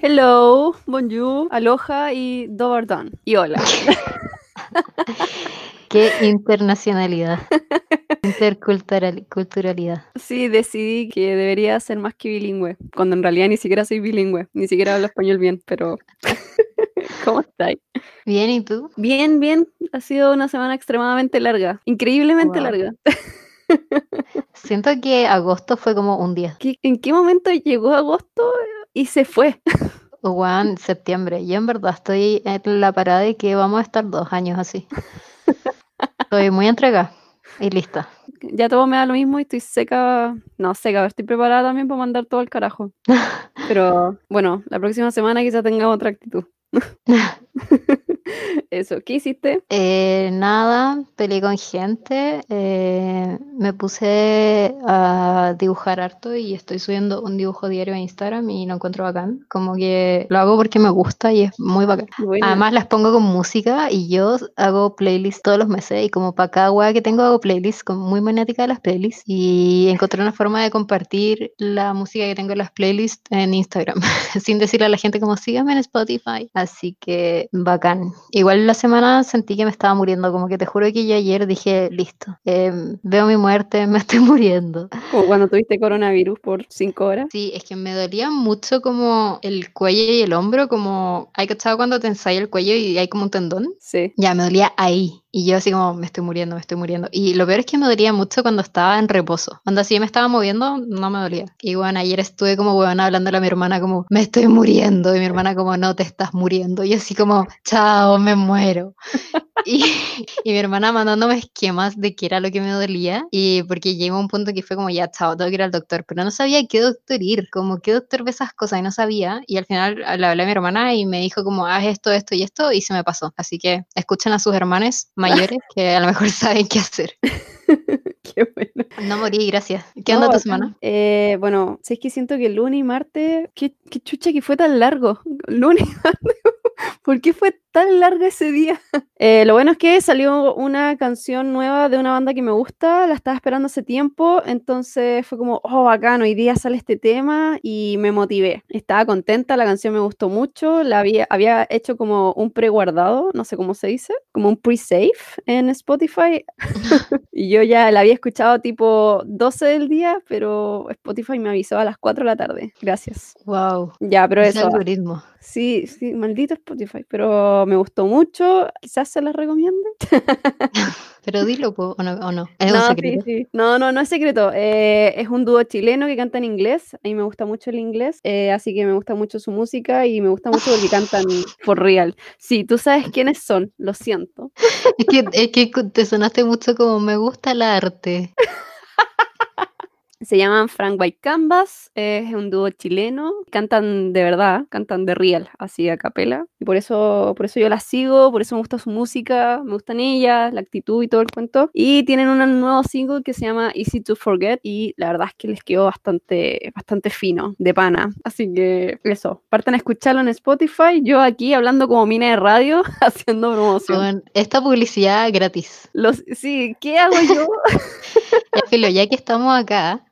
Hello, bonjour, aloha y dobardán. Y hola. Qué internacionalidad. Interculturalidad. Sí, decidí que debería ser más que bilingüe, cuando en realidad ni siquiera soy bilingüe, ni siquiera hablo español bien, pero ¿cómo estáis? Bien, ¿y tú? Bien, bien. Ha sido una semana extremadamente larga, increíblemente Wow. larga. Siento que agosto fue como un día. ¿Qué- ¿En qué momento llegó agosto y se fue? Weón, septiembre. Yo en verdad estoy en la parada de que vamos a estar dos años así. Estoy muy entregada y lista. Ya todo me da lo mismo y estoy seca, no seca, pero estoy preparada también para mandar todo al carajo. Pero bueno, la próxima semana quizá tenga otra actitud. Eso, ¿qué hiciste? Eh, nada, peleé con gente, eh, me puse a dibujar harto y estoy subiendo un dibujo diario a Instagram y lo encuentro bacán. Como que lo hago porque me gusta y es muy bacán. Además las pongo con música y yo hago playlists todos los meses y como para cada weá que tengo hago playlists, como muy maniática de las playlists y encontré una forma de compartir la música que tengo en las playlists en Instagram sin decirle a la gente como síganme en Spotify. Así que bacán. Igual la semana sentí que me estaba muriendo, como que te juro que yo ayer dije, listo, em, veo mi muerte, me estoy muriendo. Como cuando tuviste coronavirus por cinco horas. Sí, es que me dolía mucho como el cuello y el hombro, como, ¿hay cachado cuando te ensaya el cuello y hay como un tendón? Sí. Ya, me dolía ahí. Y yo así como, me estoy muriendo, me estoy muriendo. Y lo peor es que me dolía mucho cuando estaba en reposo. Cuando así me estaba moviendo, no me dolía. Y bueno, ayer estuve como huevona hablándole a mi hermana como, me estoy muriendo. Y mi hermana como, no te estás muriendo. Y así como, chao, me muero. Y, y mi hermana mandándome esquemas de qué era lo que me dolía. Y porque llegó un punto que fue como, ya, chao, tengo que ir al doctor. Pero no sabía qué doctor ir, como qué doctor ve esas cosas. Y no sabía. Y al final le hablé a mi hermana y me dijo como, haz esto, esto y esto. Y se me pasó. Así que escuchen a sus hermanes mayores que a lo mejor saben qué hacer. Qué bueno. No morí, gracias. ¿Qué onda No, tu semana? Eh, bueno, si es que siento que lunes y martes, qué, qué chucha que fue tan largo. Lunes y martes, ¿por qué fue tan largo ese día? Eh, lo bueno es que salió una canción nueva de una banda que me gusta, la estaba esperando hace tiempo, entonces fue como, oh, bacán, hoy día sale este tema y me motivé. Estaba contenta, la canción me gustó mucho, la había, había hecho como un preguardado, no sé cómo se dice, como un pre-save en Spotify. Y yo ya la había escuchado tipo 12 del día, pero Spotify me avisó a las 4 de la tarde. Gracias. Wow. Ya, pero Ese eso. algoritmo. Sí, sí, maldito Spotify, pero me gustó mucho. Quizás se las recomiende. Pero dilo, po, o no, o no. Es un No, secreto. sí. No, no, no es secreto. Eh, es un dúo chileno que canta en inglés. A mí me gusta mucho el inglés, eh, así que me gusta mucho su música y me gusta mucho porque cantan for real. Sí, tú sabes quiénes son, lo siento. Es que, es que te sonaste mucho como me gusta el arte. Se llaman Frank White Canvas, es un dúo chileno, cantan de verdad, cantan de real, así a capela. Y por eso, por eso yo las sigo, por eso me gusta su música, me gustan ellas, la actitud y todo el cuento. Y tienen un nuevo single que se llama Easy to Forget y la verdad es que les quedó bastante, bastante fino, de pana. Así que eso, partan a escucharlo en Spotify, yo aquí hablando como mina de radio, haciendo promoción. Con esta publicidad gratis. Los, sí, ¿qué hago yo? Ya, Filo, ya que estamos acá,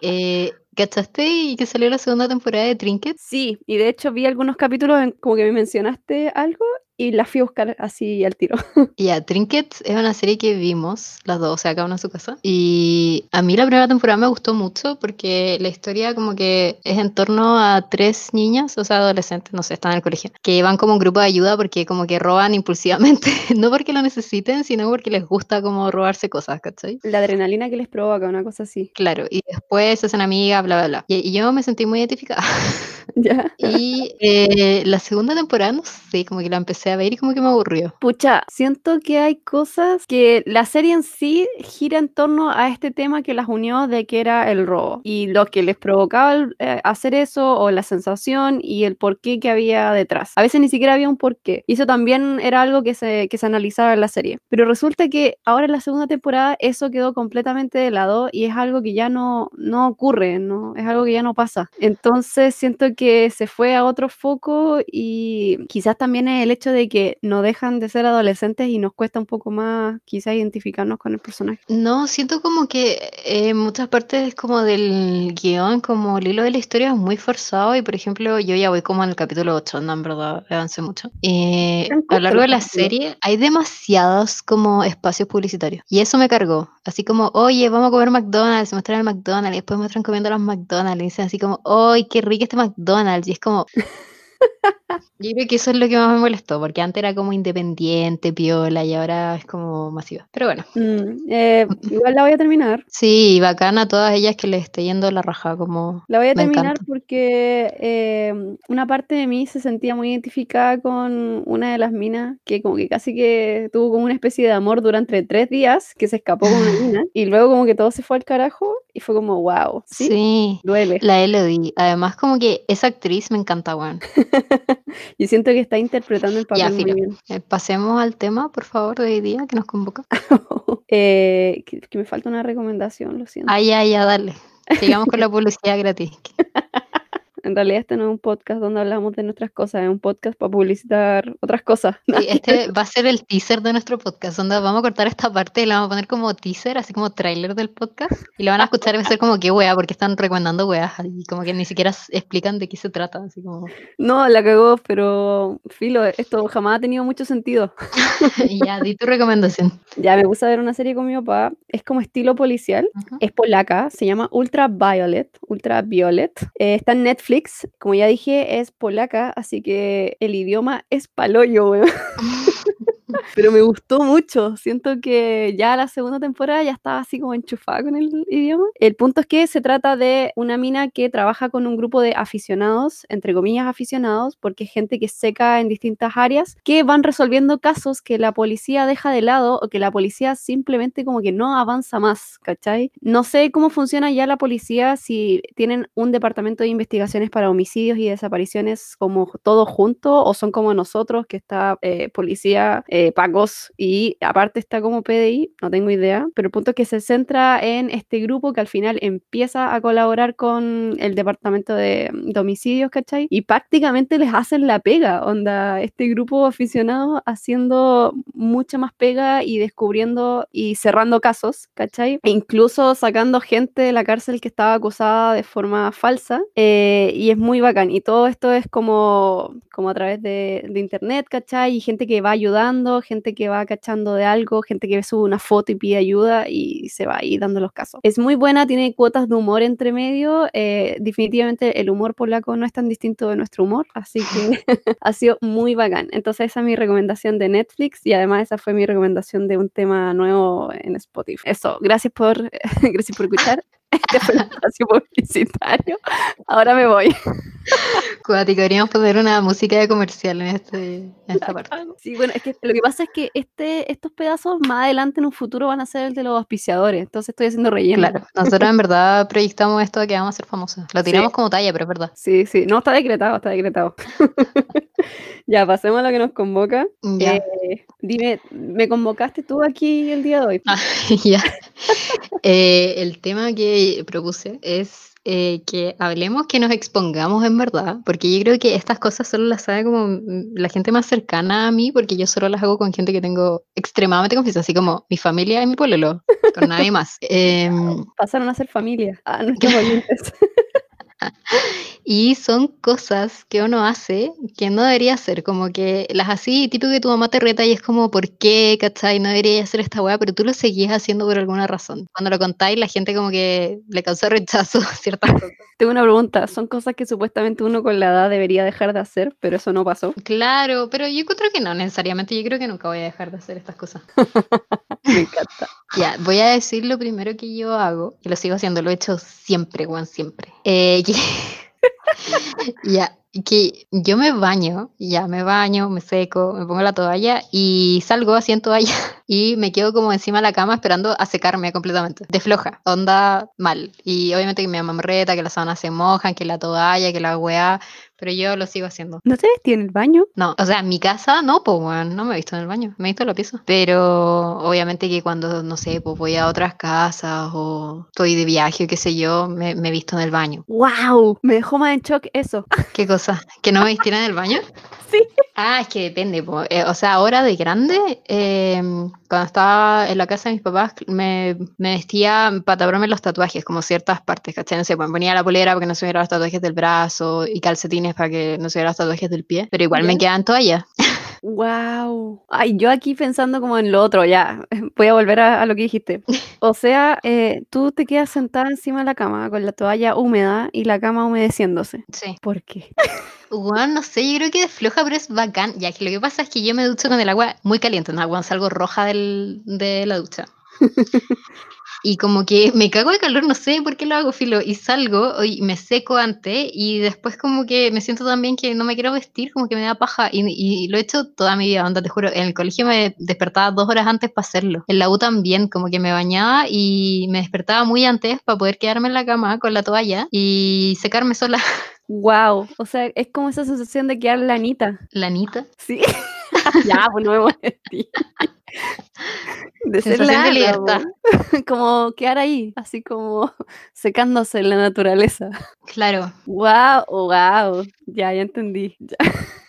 eh, ¿cachaste y que salió la segunda temporada de Trinket? Sí, y de hecho vi algunos capítulos en como que me mencionaste algo y la fui a buscar así al tiro. Ya, Trinket es una serie que vimos las dos, o sea, cada una en su casa. Y a mí la primera temporada me gustó mucho porque la historia como que es en torno a tres niñas, o sea, adolescentes, no sé, están en el colegio, que van como un grupo de ayuda porque como que roban impulsivamente, no porque lo necesiten, sino porque les gusta como robarse cosas, ¿cachai? La adrenalina que les provoca, una cosa así. Claro, y después hacen amigas, bla, bla, bla. Y, y yo me sentí muy identificada. ¿Ya? Y eh, la segunda temporada, no sé, como que la empecé a ver y como que me aburrió. Pucha, siento que hay cosas que la serie en sí gira en torno a este tema que las unió de que era el robo y lo que les provocaba el, eh, hacer eso o la sensación y el porqué que había detrás. A veces ni siquiera había un porqué. Y eso también era algo que se, que se analizaba en la serie. Pero resulta que ahora en la segunda temporada eso quedó completamente de lado y es algo que ya no, no ocurre, ¿no? es algo que ya no pasa. Entonces siento que se fue a otro foco y quizás también es el hecho de que no dejan de ser adolescentes y nos cuesta un poco más quizás identificarnos con el personaje. No, siento como que en eh, muchas partes como del guion, como el hilo de la historia es muy forzado y por ejemplo yo ya voy como en el capítulo 8, no, en verdad, avancé mucho. Eh, a lo largo de la serie hay demasiados como espacios publicitarios y eso me cargó, así como, oye, vamos a comer McDonald's, muestran el McDonald's y después muestran comiendo los McDonald's y dicen así como, ¡ay, qué rico este McDonald's! Y es como, yo creo que eso es lo que más me molestó, porque antes era como independiente, piola, y ahora es como masiva. Pero bueno. Mm, eh, igual la voy a terminar. Sí, bacana a todas ellas que les esté yendo la raja, como... La voy a terminar porque eh, una parte de mí se sentía muy identificada con una de las minas, que como que casi que tuvo como una especie de amor durante tres días, que se escapó con una mina, y luego como que todo se fue al carajo, y fue como, wow. Sí, duele. La Elodie. Además como que esa actriz me encanta, Juan. Yo siento que está interpretando el papel muy bien. Eh, pasemos al tema, por favor, de hoy día que nos convoca. eh, que, me falta una recomendación, lo siento. Ah, ya, ya, dale. Sigamos con la publicidad gratis. En realidad este no es un podcast donde hablamos de nuestras cosas, es un podcast para publicitar otras cosas. Sí, este va a ser el teaser de nuestro podcast, donde vamos a cortar esta parte y la vamos a poner como teaser, así como trailer del podcast, y lo van a escuchar y va a ser como que wea, porque están recomendando weas, y como que ni siquiera explican de qué se trata, así como... No, la cagó, pero filo, esto jamás ha tenido mucho sentido. ya, di tu recomendación. Ya, me puse a ver una serie con mi papá, es como estilo policial, es polaca, se llama Ultra Violet, Ultra Violet, eh, está en Netflix, como ya dije, es polaca, así que el idioma es paloyo, weón. Pero me gustó mucho. Siento que ya la segunda temporada ya estaba así como enchufada con el idioma. El punto es que se trata de una mina que trabaja con un grupo de aficionados, entre comillas aficionados, porque es gente que seca en distintas áreas, que van resolviendo casos que la policía deja de lado o que la policía simplemente como que no avanza más, ¿cachai? No sé cómo funciona ya la policía, si tienen un departamento de investigaciones para homicidios y desapariciones como todo junto o son como nosotros, que está eh, policía eh, pagos y aparte está como PDI, no tengo idea, pero el punto es que se centra en este grupo que al final empieza a colaborar con el departamento de, homicidios, ¿cachai? Y prácticamente les hacen la pega, onda, este grupo aficionado haciendo mucha más pega y descubriendo y cerrando casos, ¿cachai? E incluso sacando gente de la cárcel que estaba acusada de forma falsa eh, y es muy bacán. Y todo esto es como, como a través de, de internet, ¿cachai? Y gente que va ayudando gente que va cachando de algo, gente que sube una foto y pide ayuda y se va ahí dando los casos. Es muy buena, tiene cuotas de humor entre medio. Eh, definitivamente el humor polaco no es tan distinto de nuestro humor, así que ha sido muy bacán. Entonces esa es mi recomendación de Netflix y además esa fue mi recomendación de un tema nuevo en Spotify. Eso, gracias por, gracias por escuchar. Este fue el espacio publicitario. Ahora me voy. Cuático, deberíamos poner una música de comercial en, este, esta parte. Sí, bueno, es que lo que pasa es que este, estos pedazos más adelante en un futuro van a ser el de los auspiciadores, entonces estoy haciendo relleno. Claro, nosotros en verdad proyectamos esto de que vamos a ser famosos. Lo tiramos como talla, pero es verdad. Sí, sí, no, está decretado, está decretado. ya, pasemos a lo que nos convoca. Eh, dime, ¿me convocaste tú aquí el día de hoy? Ah, ya. Eh, el tema que propuse es eh, que hablemos, que nos expongamos en verdad, porque yo creo que estas cosas solo las sabe como la gente más cercana a mí, porque yo solo las hago con gente que tengo extremadamente confianza, así como mi familia y mi pueblo, con nadie más. Em, Pasaron a ser familia a nuestros oyentes. Y son cosas que uno hace que no debería hacer, como que las así, tipo que tu mamá te reta y es como, ¿por qué, cachai? No debería hacer esta weá, pero tú lo seguías haciendo por alguna razón. Cuando lo contáis, la gente como que le causa rechazo a ciertas cosas. Tengo una pregunta, son cosas que supuestamente uno con la edad debería dejar de hacer, pero eso no pasó. Claro, pero yo creo que no necesariamente, yo creo que nunca voy a dejar de hacer estas cosas. Me encanta. Ya, voy a decir lo primero que yo hago, y lo sigo haciendo, lo he hecho siempre, Juan, siempre. Eh, ya, que yo me baño, ya me baño, me seco, me pongo la toalla y salgo así en toalla y me quedo como encima de la cama esperando a secarme completamente. De floja, onda mal. Y obviamente que mi mamá me reta, que las sábanas se mojan, que la toalla, que la weá, pero yo lo sigo haciendo. ¿No te vestí en el baño? No, o sea, en mi casa no, pues bueno, no me he visto en el baño, me he visto en la pieza. Pero obviamente que cuando, no sé, pues voy a otras casas o estoy de viaje o qué sé yo, me, me he visto en el baño. ¡Wow! Me dejó más en shock eso. ¿Qué cosa? ¿Que no me vistiera en el baño? Sí. Ah, es que depende. po. Eh, o sea, ahora de grande, eh, cuando estaba en la casa de mis papás, me, me vestía para taparme los tatuajes, como ciertas partes, ¿cachai? No sé, pues, me ponía la polera para que no se vieran los tatuajes del brazo y calcetines para que no se vieran los tatuajes del pie, pero igual me Ya. quedaban toallas. Wow. Ay, yo aquí pensando como en lo otro, ya. Voy a volver a, a lo que dijiste. O sea, eh, tú te quedas sentada encima de la cama con la toalla húmeda y la cama humedeciéndose. Sí. ¿Por qué? Bueno, no sé, yo creo que de floja, pero es bacán. Ya que lo que pasa es que yo me ducho con el agua muy caliente, ¿no? Cuando salgo roja del, de la ducha. Y como que me cago de calor, no sé por qué lo hago, filo. Y salgo y me seco antes y después como que me siento también que no me quiero vestir, como que me da paja. Y, y lo he hecho toda mi vida, onda, te juro. En el colegio me despertaba dos horas antes para hacerlo. En la U también, como que me bañaba y me despertaba muy antes para poder quedarme en la cama con la toalla y secarme sola. Wow. O sea, es como esa sensación de quedar lanita. La Anita. Sí. ya, pues no me molesté. De Sensación libertad. Como quedar ahí, así como secándose en la naturaleza. Claro. Wow, wow. Ya, ya entendí. Ya.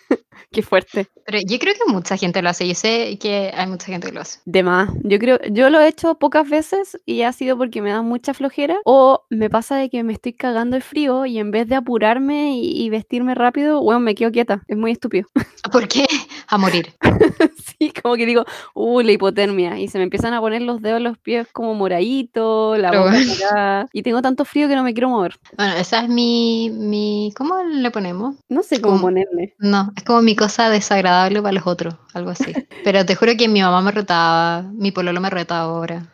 Qué fuerte. Pero yo creo que mucha gente lo hace. Yo sé que hay mucha gente que lo hace. De más. Yo creo, yo lo he hecho pocas veces y ha sido porque me da mucha flojera o me pasa de que me estoy cagando de frío y en vez de apurarme y, y vestirme rápido, bueno, me quedo quieta. Es muy estúpido. ¿Por qué? A morir. sí, como que digo, uh, la hipotermia y se me empiezan a poner los dedos los pies como moraditos, la Pero boca bueno. y tengo tanto frío que no me quiero mover. Bueno, esa es mi, mi... ¿Cómo le ponemos? No sé cómo Como- ponerme. No, es como mi cosa desagradable para los otros, algo así. Pero te juro que mi mamá me retaba, mi pololo me reta ahora.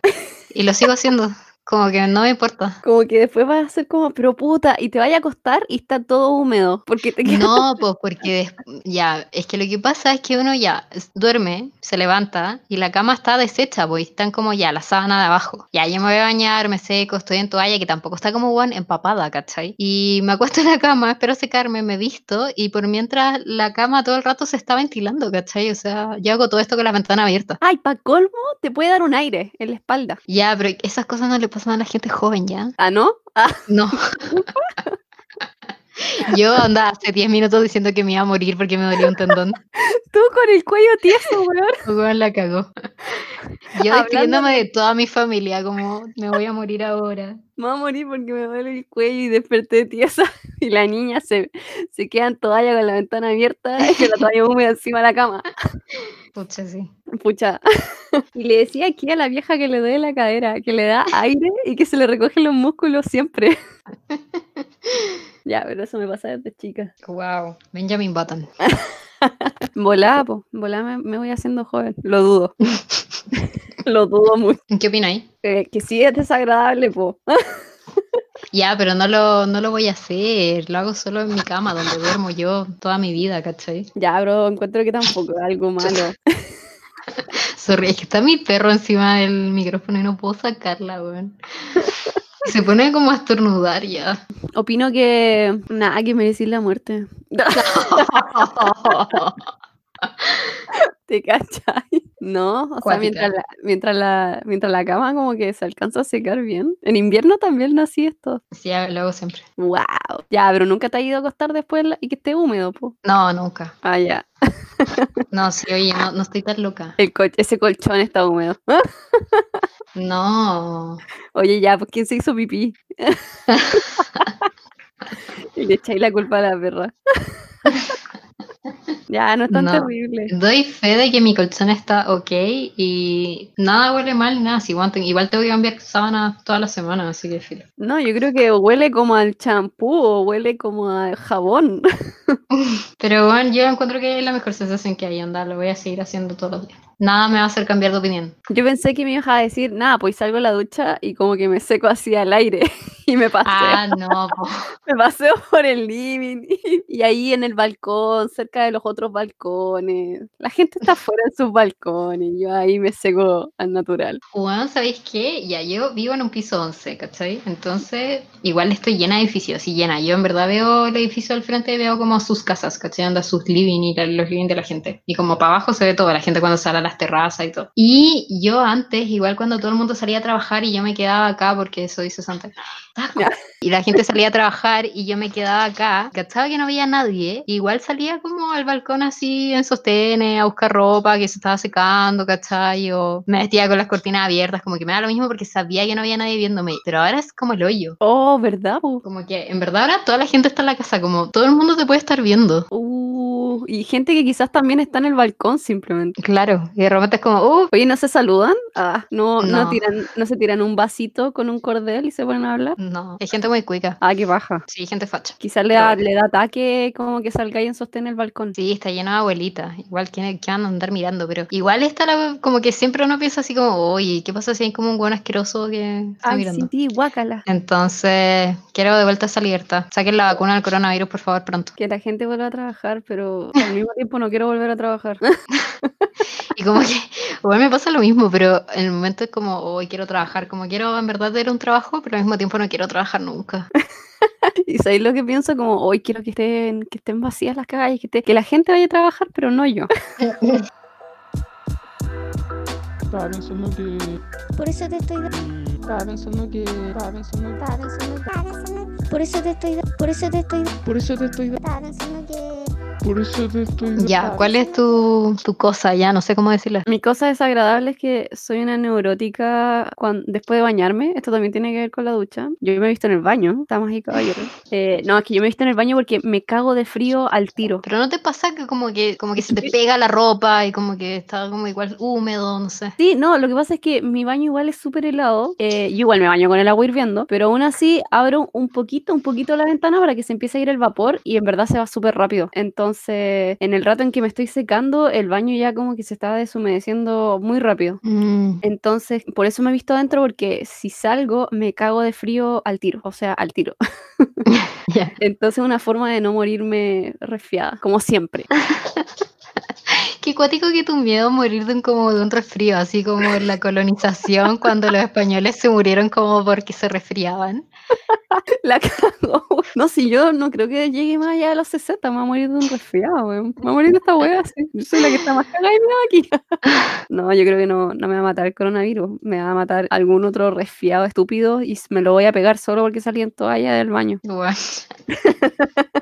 Y lo sigo haciendo, como que no me importa. Como que después vas a ser como, pero puta, y te vaya a acostar y está todo húmedo, porque te quedas No, pues porque ya, es que lo que pasa es que uno ya duerme, se levanta y la cama está deshecha, pues están como ya la sábana de abajo. Ya, yo me voy a bañar, me seco, estoy en toalla que tampoco está como bueno, empapada, ¿cachai? Y me acuesto en la cama, espero secarme, me visto y por mientras la cama todo el rato se está ventilando, ¿cachai? O sea, yo hago todo esto con la ventana abierta. Ay, pa' colmo, te puede dar un aire en la espalda. Ya, pero esas cosas no le pasan a la gente joven, ¿ya? ¿Ah, no? Ah, No. Yo andaba hace 10 minutos diciendo que me iba a morir porque me dolía un tendón. tú con el cuello tieso, weón. Weón, la cagó. Yo despidiéndome de toda mi familia, como me voy a morir ahora. Me voy a morir porque me duele el cuello y desperté tiesa. Y la niña se, se queda en toalla con la ventana abierta y con la toalla húmeda encima de la cama. Pucha, sí. Pucha. Y le decía aquí a la vieja que le duele la cadera, que le da aire y que se le recogen los músculos siempre. Ya, pero eso me pasa desde chica. Wow. Benjamin Button. Volá, po. Volá me, me voy haciendo joven. Lo dudo. Lo dudo mucho. ¿Qué opináis? Eh, que sí es desagradable, po. Ya, pero no lo, no lo voy a hacer. Lo hago solo en mi cama, donde duermo yo toda mi vida, ¿cachai? Ya, bro, encuentro que tampoco es algo malo. Sorry, es que está mi perro encima del micrófono y no puedo sacarla, weón. Se pone como a estornudar ya. Opino que nada, que merecí la muerte. ¿Te cachai? No, o sea, mientras la, mientras, la, mientras la cama como que se alcanza a secar bien. En invierno también nací esto. Sí, lo hago siempre. ¡Wow! Ya, pero nunca te has ido a acostar después y que esté húmedo, po. No, nunca. Ah, ya. No, sí, oye, no, no estoy tan loca. El col- ese colchón está húmedo. No. Oye, ya, pues ¿quién se hizo pipí? y le echáis la culpa a la perra. Ya, no es tan No. terrible. Doy fe de que mi colchón está ok y nada huele mal, nada. Si igual, te- igual tengo que cambiar sábanas todas las semanas, así que filo. No, yo creo que huele como al champú o huele como a jabón. Pero bueno, yo encuentro que es la mejor sensación que hay, anda, lo voy a seguir haciendo todos los días. Nada me va a hacer cambiar de opinión. Yo pensé que me ibas a decir, nada, pues salgo a la ducha y como que me seco así al aire. y me paseo. Ah, no. Me paseo por el living y, y ahí en el balcón, cerca de los otros balcones. La gente está fuera en sus balcones y yo ahí me seco al natural. Juan, ¿sabéis qué? Ya, yo vivo en un piso 11, ¿cachai? Entonces, igual estoy llena de edificios, y llena. Yo en verdad veo el edificio al frente, veo como sus casas, ¿cachai? Anda sus living y los living de la gente. Y como para abajo se ve todo, la gente cuando sale a las terrazas y todo. Y yo antes, igual cuando todo el mundo salía a trabajar y yo me quedaba acá porque soy cesante. Y la gente salía a trabajar y yo me quedaba acá, cachaba que no había nadie. Igual salía como al balcón así en sostenes a buscar ropa que se estaba secando, ¿cachai? O me vestía con las cortinas abiertas, como que me da lo mismo porque sabía que no había nadie viéndome. Pero ahora es como el hoyo. Oh, ¿verdad? po? Como que en verdad ahora toda la gente está en la casa, como todo el mundo te puede estar viendo. Uh, y gente que quizás también está en el balcón simplemente. Claro, y de repente es como, uh, Oye, ¿no se saludan? Ah, no, no. No. tiran, no se tiran un vasito con un cordel y se ponen a hablar. No, hay gente muy cuica. Ah, qué baja. Sí, gente facha. Quizás le Pero da, le da ataque como que salgáis en sostén en el balcón. Sí, está lleno de abuelitas. Igual que, que van a andar mirando, pero igual está la, como que siempre uno piensa así como, oye, ¿qué pasa si hay como un buen asqueroso que está Ay, mirando? sí, sí, guácala. Entonces, quiero de vuelta esa libertad. Saquen la vacuna del coronavirus, por favor, pronto. Que la gente vuelva a trabajar, pero al mismo tiempo no quiero volver a trabajar. Y como que, igual me pasa lo mismo, pero en el momento es como, hoy quiero trabajar, como quiero en verdad tener un trabajo, pero al mismo tiempo no quiero trabajar nunca. y sabéis lo que pienso, como hoy quiero que estén, que estén vacías las calles, que, esté- que la gente vaya a trabajar, pero no yo. Estaba pensando que. Por eso te estoy Estaba pensando que. Estaba pensando que. estaba pensando, pensando- Por eso te estoy por eso te estoy Por eso te estoy. estaba pensando que Por eso te estoy. Ya, ¿cuál es tu, tu cosa? Ya, no sé cómo decirla. Mi cosa desagradable es que soy una neurótica cuan- después de bañarme. Esto también tiene que ver con la ducha. Yo me he visto en el baño, estamos ahí caballeros. Eh, no, es que yo me he visto en el baño porque me cago de frío al tiro. Pero no te pasa que como que, como que se te pega la ropa y como que está como igual húmedo, no sé. Sí, no, lo que pasa es que mi baño igual es súper helado. eh, yo igual me baño con el agua hirviendo, pero aún así abro un poquito, un poquito la ventana para que se empiece a ir el vapor y en verdad se va súper rápido. Entonces, en el rato en que me estoy secando, el baño ya como que se está deshumedeciendo muy rápido. Mm, Entonces, por eso me he visto adentro, porque si salgo, me cago de frío al tiro, o sea, al tiro. ya. Entonces, una forma de no morirme resfriada, como siempre. Qué cuático que tu miedo a morir de un, como de un resfrío, así como en la colonización cuando los españoles se murieron como porque se resfriaban. La cago. No, si yo no creo que llegue más allá de los 60, me voy a morir de un resfriado. Me voy a morir de esta wea, sí. Yo soy la que está más cagada de miedo aquí. No, yo creo que no, no me va a matar el coronavirus. Me va a matar algún otro resfriado estúpido y me lo voy a pegar solo porque salí en toalla del baño. Guau.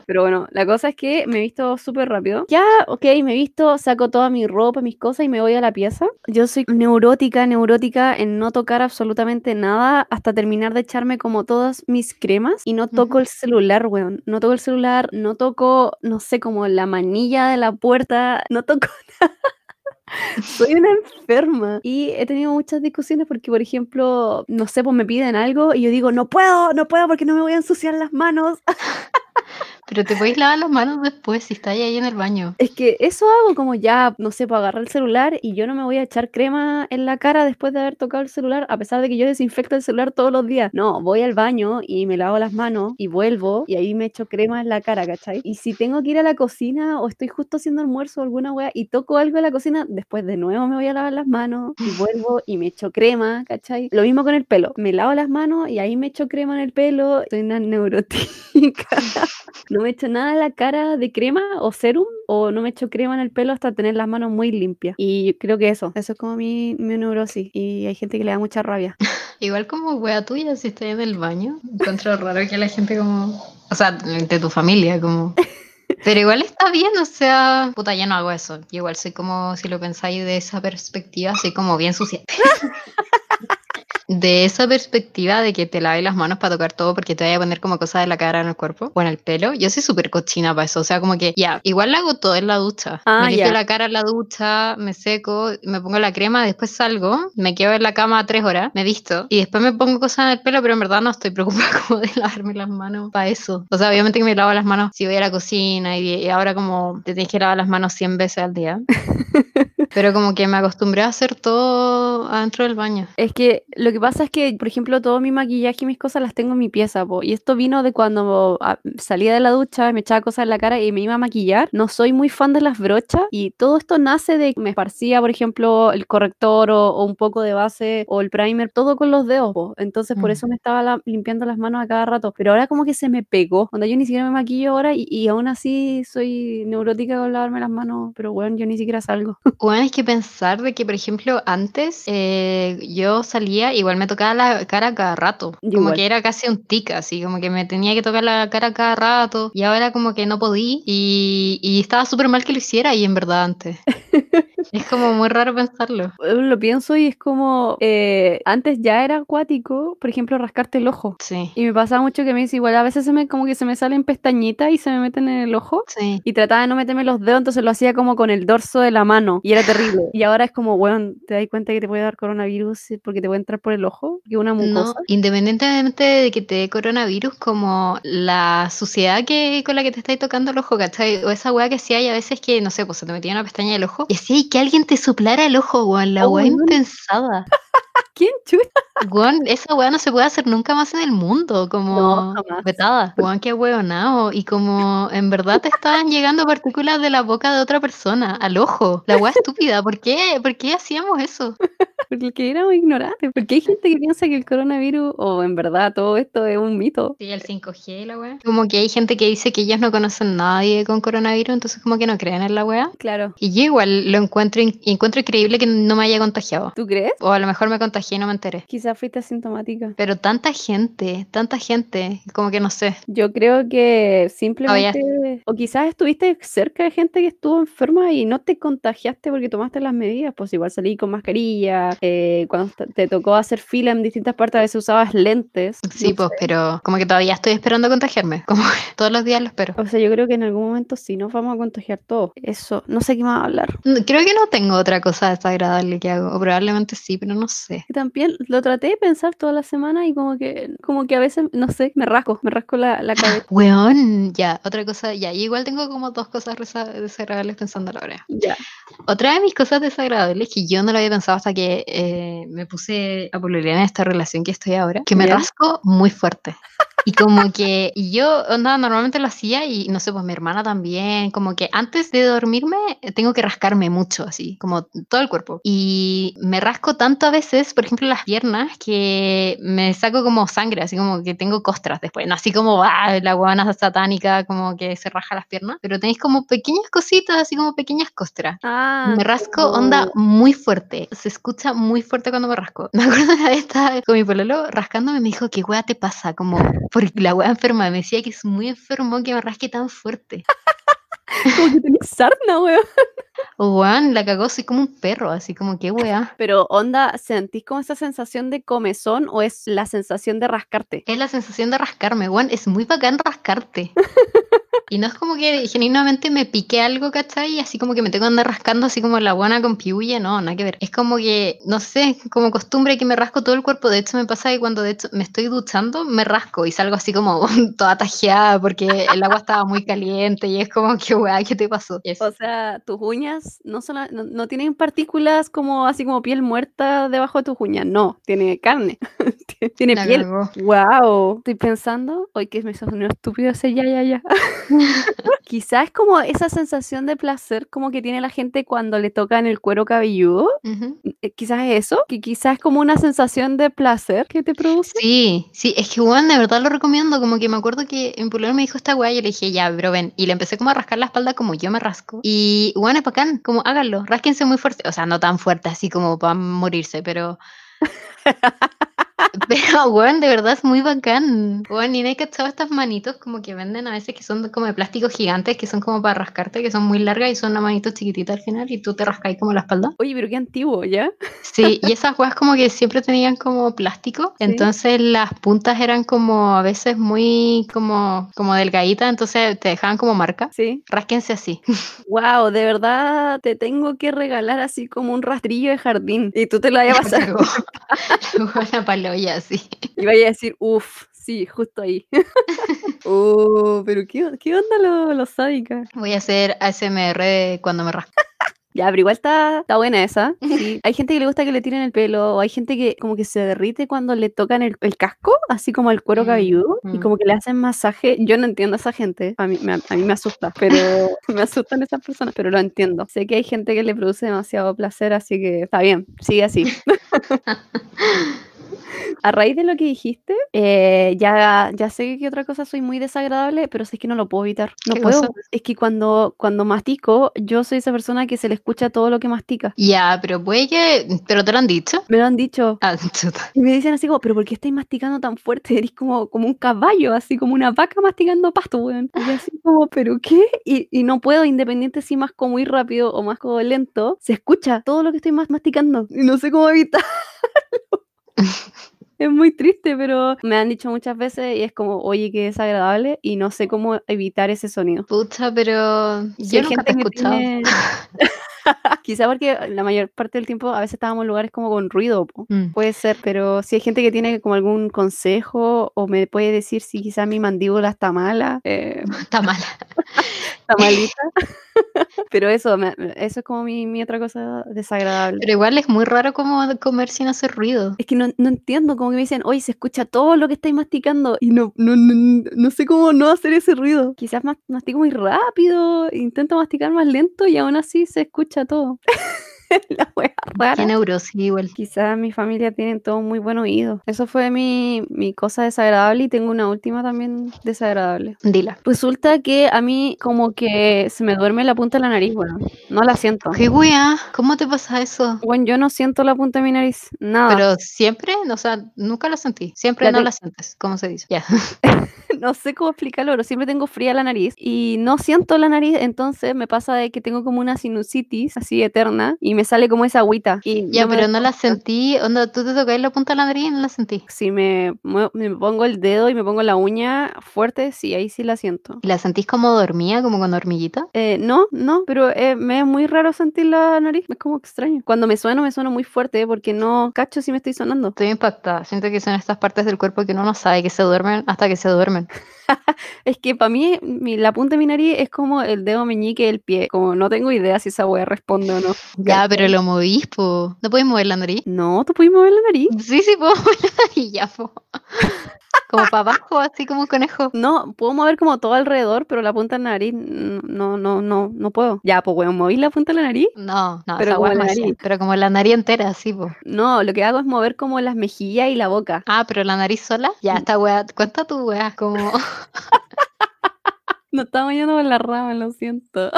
Pero bueno, la cosa es que me he visto súper rápido. Ya, ok, me he visto, saco toda mi ropa, mis cosas y me voy a la pieza. Yo soy neurótica, neurótica en no tocar absolutamente nada hasta terminar de echarme como todas mis cremas y no toco el celular, weón. No toco el celular, no toco, no sé, como la manilla de la puerta, no toco nada. Soy una enferma y he tenido muchas discusiones porque, por ejemplo, no sé, pues me piden algo y yo digo, no puedo, no puedo porque no me voy a ensuciar las manos. Pero te podéis lavar las manos después si estás ahí en el baño. Es que eso hago como ya, no sé, para agarrar el celular y yo no me voy a echar crema en la cara después de haber tocado el celular, a pesar de que yo desinfecto el celular todos los días. No, voy al baño y me lavo las manos y vuelvo y ahí me echo crema en la cara, ¿cachai? Y si tengo que ir a la cocina o estoy justo haciendo almuerzo o alguna wea y toco algo en la cocina, después de nuevo me voy a lavar las manos y vuelvo y me echo crema, ¿cachai? Lo mismo con el pelo. Me lavo las manos y ahí me echo crema en el pelo. Soy una neurótica. No me echo nada en la cara de crema o serum o no me echo crema en el pelo hasta tener las manos muy limpias. Y yo creo que eso, eso es como mi, mi neurosis. Y hay gente que le da mucha rabia. Igual como wea tuya si estás en el baño. Encuentro raro que la gente como... O sea, de tu familia como... Pero igual está bien, o sea... Puta, yo no hago eso. Igual soy como, si lo pensáis de esa perspectiva, soy como bien sucia. De esa perspectiva de que te laves las manos para tocar todo porque te vaya a poner como cosas de la cara en el cuerpo o en el pelo, yo soy súper cochina para eso. O sea, como que ya, igual lo hago todo en la ducha. Ah, me limpio ya. la cara en la ducha, me seco, me pongo la crema, después salgo, me quedo en la cama tres horas, me visto y después me pongo cosas en el pelo, pero en verdad no estoy preocupada como de lavarme las manos para eso. O sea, obviamente que me lavo las manos si voy a la cocina y, y ahora como te tienes que lavar las manos 100 veces al día. Pero como que me acostumbré a hacer todo adentro del baño. Es que lo que pasa es que, por ejemplo, todo mi maquillaje y mis cosas las tengo en mi pieza, po, y esto vino de cuando ah, salía de la ducha, me echaba cosas en la cara y me iba a maquillar. No soy muy fan de las brochas y todo esto nace de que me esparcía, por ejemplo, el corrector o, o un poco de base o el primer, todo con los dedos, po. Entonces por Mm. eso me estaba la- limpiando las manos a cada rato. Pero ahora como que se me pegó. Cuando yo ni siquiera me maquillo ahora y, y aún así soy neurótica con lavarme las manos, pero bueno, yo ni siquiera salgo. Bueno, es que pensar de que, por ejemplo, antes eh, yo salía, igual me tocaba la cara cada rato. Como igual. que era casi un tic, así, como que me tenía que tocar la cara cada rato. Y ahora como que no podía. Y, y estaba súper mal que lo hiciera, y en verdad antes. es como muy raro pensarlo. Eh, Lo pienso y es como, eh, antes ya era acuático, por ejemplo, rascarte el ojo. Sí, Y me pasaba mucho que me dice, igual a veces se me, como que se me salen pestañitas y se me meten en el ojo. sí. Y trataba de no meterme los dedos, entonces lo hacía como con el dorso de la mano. Y era terrible. Y ahora es como, bueno, te das cuenta que te puede dar coronavirus porque te puede entrar por el ojo, que una No, mucosa. independientemente de que te dé coronavirus, como la suciedad que, con la que te estáis tocando el ojo, ¿cachai? O esa weá que sí hay a veces que, no sé, pues se te metía una pestaña del ojo y así que alguien te soplara el ojo, weón, la Oh, weá impensada. ¿Quién chuta? Weón, esa weá no se puede hacer nunca más en el mundo, como jamás. vetada. Weón, qué weonado. Y como en verdad te estaban llegando partículas de la boca de otra persona al ojo. La weá estúpida, ¿por qué? ¿Por qué hacíamos eso? Porque éramos ignorantes. Porque hay gente que piensa que el coronavirus, o en verdad todo esto es un mito. Sí, el 5G y la weá. Como que hay gente que dice que ellos no conocen a nadie con coronavirus, entonces como que no creen en la weá. Claro. Y yo igual lo encuentro, in- encuentro increíble que no me haya contagiado. ¿Tú crees? O a lo mejor me contagié y no me enteré. Quizás fuiste asintomática. Pero tanta gente, tanta gente, como que no sé. Yo creo que simplemente, o quizás estuviste cerca de gente que estuvo enferma y no te contagiaste porque tomaste las medidas, pues igual salí con mascarilla, eh, cuando te- tocó hacer fila en distintas partes a veces usabas lentes. Sí, no pues, sé. pero como que todavía estoy esperando contagiarme. Como todos los días lo espero. O sea, yo creo que en algún momento sí nos vamos a contagiar todos. Eso, no sé qué más hablar. No, Creo que no tengo otra cosa desagradable que hago. O probablemente sí, pero no sé. También lo traté de pensar toda la semana y como que, como que a veces, no sé, me rasco, me rasco la, la cabeza. Weón, ya, otra cosa, ya. Yo igual tengo como dos cosas desagradables pensando ahora. Ya. Otra de mis cosas desagradables que yo no lo había pensado hasta que eh, me puse a pololear en esta relación que estoy ahora, que me ¿Ya? rasco muy fuerte. Y como que y yo onda, normalmente lo hacía y no sé, pues mi hermana también, como que antes de dormirme eh, tengo que rascarme mucho, así, como todo el cuerpo. Y me rasco tanto a veces, por ejemplo, las piernas, que me saco como sangre, así como que tengo costras después, no así como ah, la guana satánica, como que se raja las piernas, pero tenéis como pequeñas cositas, así como pequeñas costras. Ah, Me rasco como- onda muy fuerte. Se escucha muy fuerte cuando me rasco. Me acuerdo una vez estaba con mi pololo rascándome y me dijo, ¿qué weá te pasa? Como, porque la weá enferma. Me decía que es muy enfermo que me rasque tan fuerte. Como que tenés sarna, weón. O weón, la cagó, soy como un perro, así como, ¿qué weá? Pero, onda, ¿sentís como esa sensación de comezón o es la sensación de rascarte? Es la sensación de rascarme, weón. Es muy bacán rascarte. Y no es como que genuinamente me piqué algo, ¿cachai? Y así como que me tengo que andar rascando así como la guana con piulle, no, nada que ver. Es como que, no sé, como costumbre que me rasco todo el cuerpo. De hecho, me pasa que cuando de hecho me estoy duchando, me rasco y salgo así como toda tajeada porque el agua estaba muy caliente y es como que, weá, ¿qué te pasó? Y eso. O sea, tus uñas no, solo, no, no tienen partículas como así como piel muerta debajo de tus uñas, no, tiene carne, tiene La piel. cagó. Wow, estoy pensando, hoy que me sonó estúpido ese ya, ya, ya. Quizás es como esa sensación de placer como que tiene la gente cuando le tocan el cuero cabelludo. Eh, Quizás es eso, que quizás es como una sensación de placer que te produce. Sí, sí, es que weón, de verdad lo recomiendo. Como que me acuerdo que en Pulgar me dijo esta weá y yo le dije, ya, bro, ven. Y le empecé como a rascar la espalda como yo me rasco. Y weón, es bacán, como háganlo, rásquense muy fuerte. O sea, no tan fuerte así como para morirse, pero. Pero, weón, de verdad es muy bacán. Weón, y no hay cachado estas manitos como que venden a veces que son como de plástico gigantes, que son como para rascarte, que son muy largas y son una manito chiquitita al final y tú te rascáis como la espalda. Oye, pero qué antiguo, ¿ya? Sí, y esas weas como que siempre tenían como plástico, Sí. entonces las puntas eran como a veces muy como, como delgaditas, entonces te dejaban como marca. Sí. Rásquense así. Wow, de verdad te tengo que regalar así como un rastrillo de jardín. Y tú te lo vayas a pasar. Una paloya así. Y vaya a decir, uff, sí, justo ahí. oh, pero ¿qué, qué onda lo- los sádicas? Voy a hacer ASMR cuando me rasco. Ya, pero igual está, está buena esa. Sí. Hay gente que le gusta que le tiren el pelo, o hay gente que como que se derrite cuando le tocan el, el casco, así como el cuero Mm, cabelludo, y mm. como que le hacen masaje. Yo no entiendo a esa gente, a mí, me, a mí me asusta, pero me asustan esas personas, pero lo entiendo. Sé que hay gente que le produce demasiado placer, así que está bien, sigue así. A raíz de lo que dijiste, eh, ya, ya sé que otra cosa soy muy desagradable, pero sé que no lo puedo evitar. No ¿Qué puedo. cosa? Es que cuando, cuando mastico, yo soy esa persona que se le escucha todo lo que mastica. Ya, pero puede que. ¿Pero te lo han dicho? Me lo han dicho. Ah, chuta. Y me dicen así como, pero ¿por qué estáis masticando tan fuerte? Eres como, como un caballo, así como una vaca masticando pasto, weón. Y así como, ¿pero qué? Y, y no puedo, independiente si masco muy rápido o masco lento, se escucha todo lo que estoy mas- masticando. Y no sé cómo evitarlo. Es muy triste, pero me han dicho muchas veces y es como, oye, qué desagradable y no sé cómo evitar ese sonido. Pucha, pero. Yo hay nunca te he escuchado. tiene- Quizá porque la mayor parte del tiempo a veces estábamos en lugares como con ruido. Mm. puede ser, pero si hay gente que tiene como algún consejo o me puede decir si quizá mi mandíbula está mala, eh, Está mala. está malita. pero eso, me- eso es como mi, mi otra cosa desagradable. Pero igual es muy raro como comer sin hacer ruido. Es que no, no entiendo, como que me dicen, oye, se escucha todo lo que estáis masticando y no, no, no, no sé cómo no hacer ese ruido. Quizás mas- mastico muy rápido, intento masticar más lento y aún así se escucha todo. La wea rara. Neurosis igual. Quizás mi familia tiene todo muy buen oído. Eso fue mi, mi cosa desagradable y tengo una última también desagradable. Dila. Resulta que a mí como que se me duerme la punta de la nariz, bueno, no la siento. ¿Qué wea? ¿Cómo te pasa eso? Bueno, yo no siento la punta de mi nariz, nada. Pero siempre, o sea, nunca la sentí. Siempre no te- la sientes, ¿cómo se dice? Ya. no sé cómo explicarlo, pero siempre tengo fría la nariz y no siento la nariz, entonces me pasa de que tengo como una sinusitis así eterna y me sale como esa agüita. Y Ya, no me pero no la sentí. Onda, tú te tocas la punta de la nariz y no la sentí. Si me, me pongo el dedo y me pongo la uña fuerte, sí, ahí sí la siento. ¿Y la sentís como dormía, como con hormiguita? Eh, no, no, pero eh, me es muy raro sentir la nariz, es como extraño. Cuando me sueno, me sueno muy fuerte porque no cacho si me estoy sonando. Estoy impactada. Siento que son estas partes del cuerpo que uno no sabe que se duermen hasta que se duermen. Es que para mí mi- la punta de mi nariz es como el dedo meñique del pie, como no tengo idea si esa wea responde o no. Ya. Pero lo movís, po. ¿No puedes mover la nariz? No, ¿tú puedes mover la nariz? Sí, sí, puedo mover la nariz, ya, po. Como para abajo, así como un conejo. No, puedo mover como todo alrededor, pero la punta de la nariz no, no, no, no puedo. Ya, pues weón, moví la punta de la nariz. No, no, Pero como la nariz. Pero como la nariz entera, sí, po. No, lo que hago es mover como las mejillas y la boca. Ah, pero la nariz sola. Ya, esta weá. Cuenta tu weá, como. No estamos yendo por la rama, lo siento.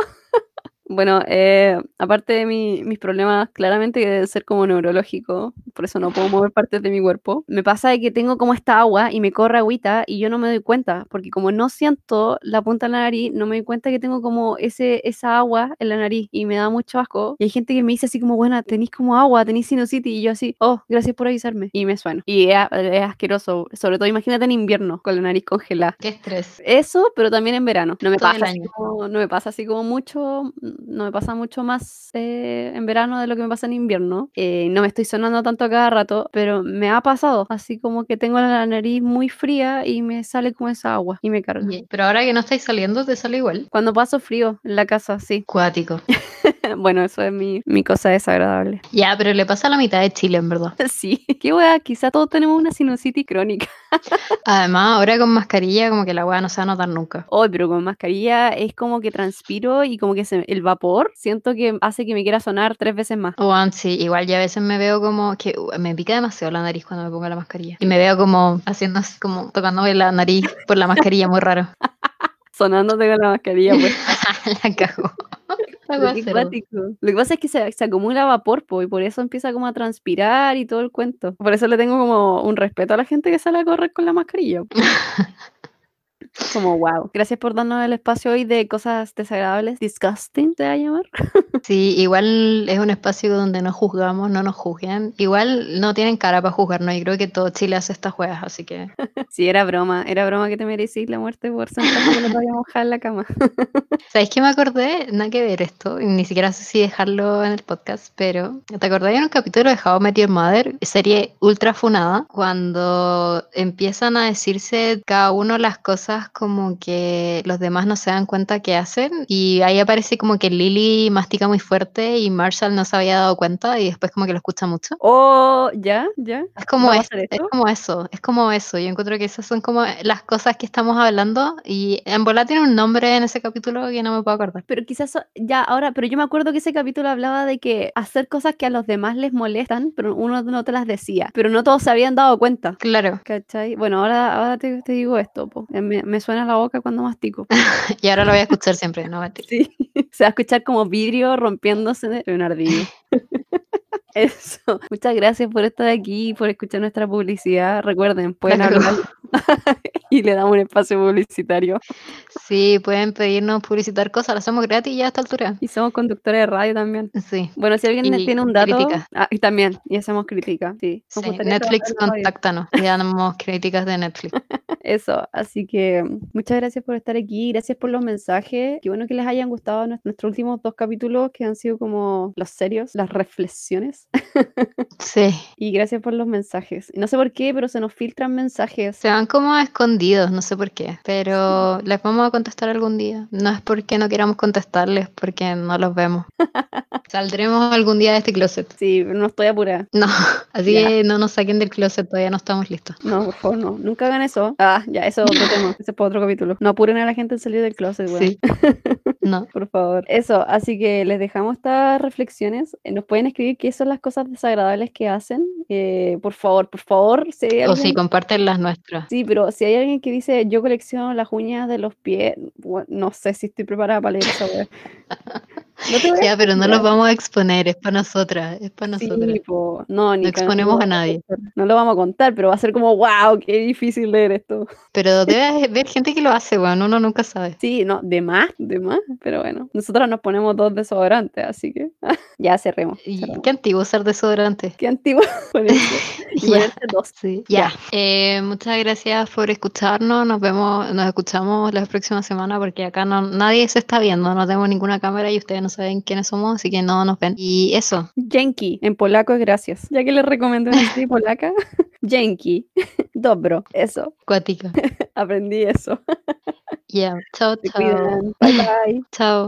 Bueno, eh, aparte de mi- mis problemas, claramente que deben ser como neurológico, por eso no puedo mover partes de mi cuerpo. Me pasa de que tengo como esta agua y me corre agüita y yo no me doy cuenta, porque como no siento la punta de la nariz, no me doy cuenta que tengo como ese, esa agua en la nariz y me da mucho asco. Y hay gente que me dice así como, bueno, tenéis como agua, tenéis sinusitis, y yo así, oh, gracias por avisarme. Y me sueno. Y es, es asqueroso, sobre todo imagínate en invierno con la nariz congelada. Qué estrés. Eso, pero también en verano. No me Todo pasa así como, no me pasa así como mucho, no me pasa mucho más eh, en verano de lo que me pasa en invierno. Eh, no me estoy sonando tanto a cada rato, pero me ha pasado, así como que tengo la nariz muy fría y me sale como esa agua y me carga. Y- Pero ahora que no estáis saliendo, te sale igual. Cuando paso frío en la casa, sí. Cuático. bueno, eso es mi, mi cosa desagradable. Ya, pero le pasa a la mitad de Chile, en verdad. Sí, qué wea, quizá todos tenemos una sinusitis crónica. Además, ahora con mascarilla, como que la weá no se va a notar nunca. Hoy, pero con mascarilla es como que transpiro y como que se- el vapor siento que hace que me quiera sonar tres veces más. O sí, igual ya a veces me veo como que uh, me pica demasiado la nariz cuando me pongo la mascarilla. Y me veo como haciendo como tocándome la nariz por la mascarilla, muy raro. Sonándote con la mascarilla, pues. la cago. Lo que pasa es que se, se acumula vapor, po, y por eso empieza como a transpirar y todo el cuento. Por eso le tengo como un respeto a la gente que sale a correr con la mascarilla. Como wow. Gracias por darnos el espacio hoy de cosas desagradables. Disgusting, ¿te va a llamar? Sí, igual es un espacio donde no juzgamos, no nos juzguen. Igual no tienen cara para juzgarnos y creo que todo Chile hace estas juegas, así que Sí, era broma. Era broma que te merecís la muerte por sentarte que no te vaya a mojar en la cama. ¿Sabéis qué me acordé? Nada que ver esto, ni siquiera sé si dejarlo en el podcast, pero ¿te acordás en un capítulo de How I Met Your Mother, serie ultra funada, cuando empiezan a decirse cada uno las cosas cosas como que los demás no se dan cuenta que hacen y ahí aparece como que Lily mastica muy fuerte y Marshall no se había dado cuenta y después como que lo escucha mucho. Oh, ya, ya. Es como, ¿Vamos a es, es como eso, es como eso. Yo encuentro que esas son como las cosas que estamos hablando y en bola tiene un nombre en ese capítulo que no me puedo acordar. Pero quizás ya ahora, pero yo me acuerdo que ese capítulo hablaba de que hacer cosas que a los demás les molestan, pero uno no te las decía. Pero no todos se habían dado cuenta. Claro. ¿Cachai? Bueno, ahora, ahora te, te digo esto, po. Eh, Me, me suena la boca cuando mastico. Y ahora lo voy a escuchar siempre, no. Sí. Se va a escuchar como vidrio rompiéndose de un ardillo. Eso. Muchas gracias por estar aquí, por escuchar nuestra publicidad. Recuerden, pueden hablar y le damos un espacio publicitario. Sí, pueden pedirnos publicitar cosas, lo hacemos gratis ya a esta altura. Y somos conductores de radio también. Sí. Bueno, si alguien Y tiene un dato. crítica. Ah, y también, y hacemos crítica. Sí. Sí, Netflix, contáctanos. Le damos críticas de Netflix. Eso, así que muchas gracias por estar aquí, gracias por los mensajes. Qué bueno que les hayan gustado nues- nuestros últimos dos capítulos que han sido como los serios, las reflexiones. Sí. Y gracias por los mensajes. Y No sé por qué, pero se nos filtran mensajes. Se van como escondidos, no sé por qué, pero les vamos a contestar algún día. No es porque no queramos contestarles, porque no los vemos. Saldremos algún día de este closet. Sí, no estoy apurada. No, así Ya. que no nos saquen del closet, todavía no estamos listos. No, por favor, no. Nunca hagan eso. Ah, ya, eso es otro tema. Ese es para otro capítulo. No apuren a la gente en salir del closet, weón. Sí. No. Por favor. Eso, así que les dejamos estas reflexiones. Eh, Nos pueden escribir qué son las cosas desagradables que hacen. Eh, por favor, por favor. Si hay O si comparten las nuestras. Sí, pero si hay alguien que dice yo colecciono las uñas de los pies, no sé si estoy preparada para leer esa. No te voy a Ya, pero no los vamos a exponer, es para nosotras, es para Sí, nosotras. po, no, ni No exponemos a nadie. No lo vamos a contar, pero va a ser como, wow, qué difícil leer esto. Pero debe haber gente que lo hace, bueno, uno nunca sabe. Sí, no, de más, de más, pero bueno. Nosotros nos ponemos dos desodorantes, así que ya cerremos. Cerremos. qué antiguo usar desodorante. Qué antiguo ponerse, y Ya. ponerse dos. Sí, Ya. ya. Eh, muchas gracias por escucharnos. Nos vemos, nos escuchamos la próxima semana porque acá no, nadie se está viendo, no tenemos ninguna cámara y ustedes no saben quiénes somos, así que no nos ven. Y eso, Dzięki, en polaco es gracias. Ya que les recomendé una serie polaca, Dzięki, dobro, eso, cuática. aprendí eso. Ya, chao, chao. Bye bye. Chao.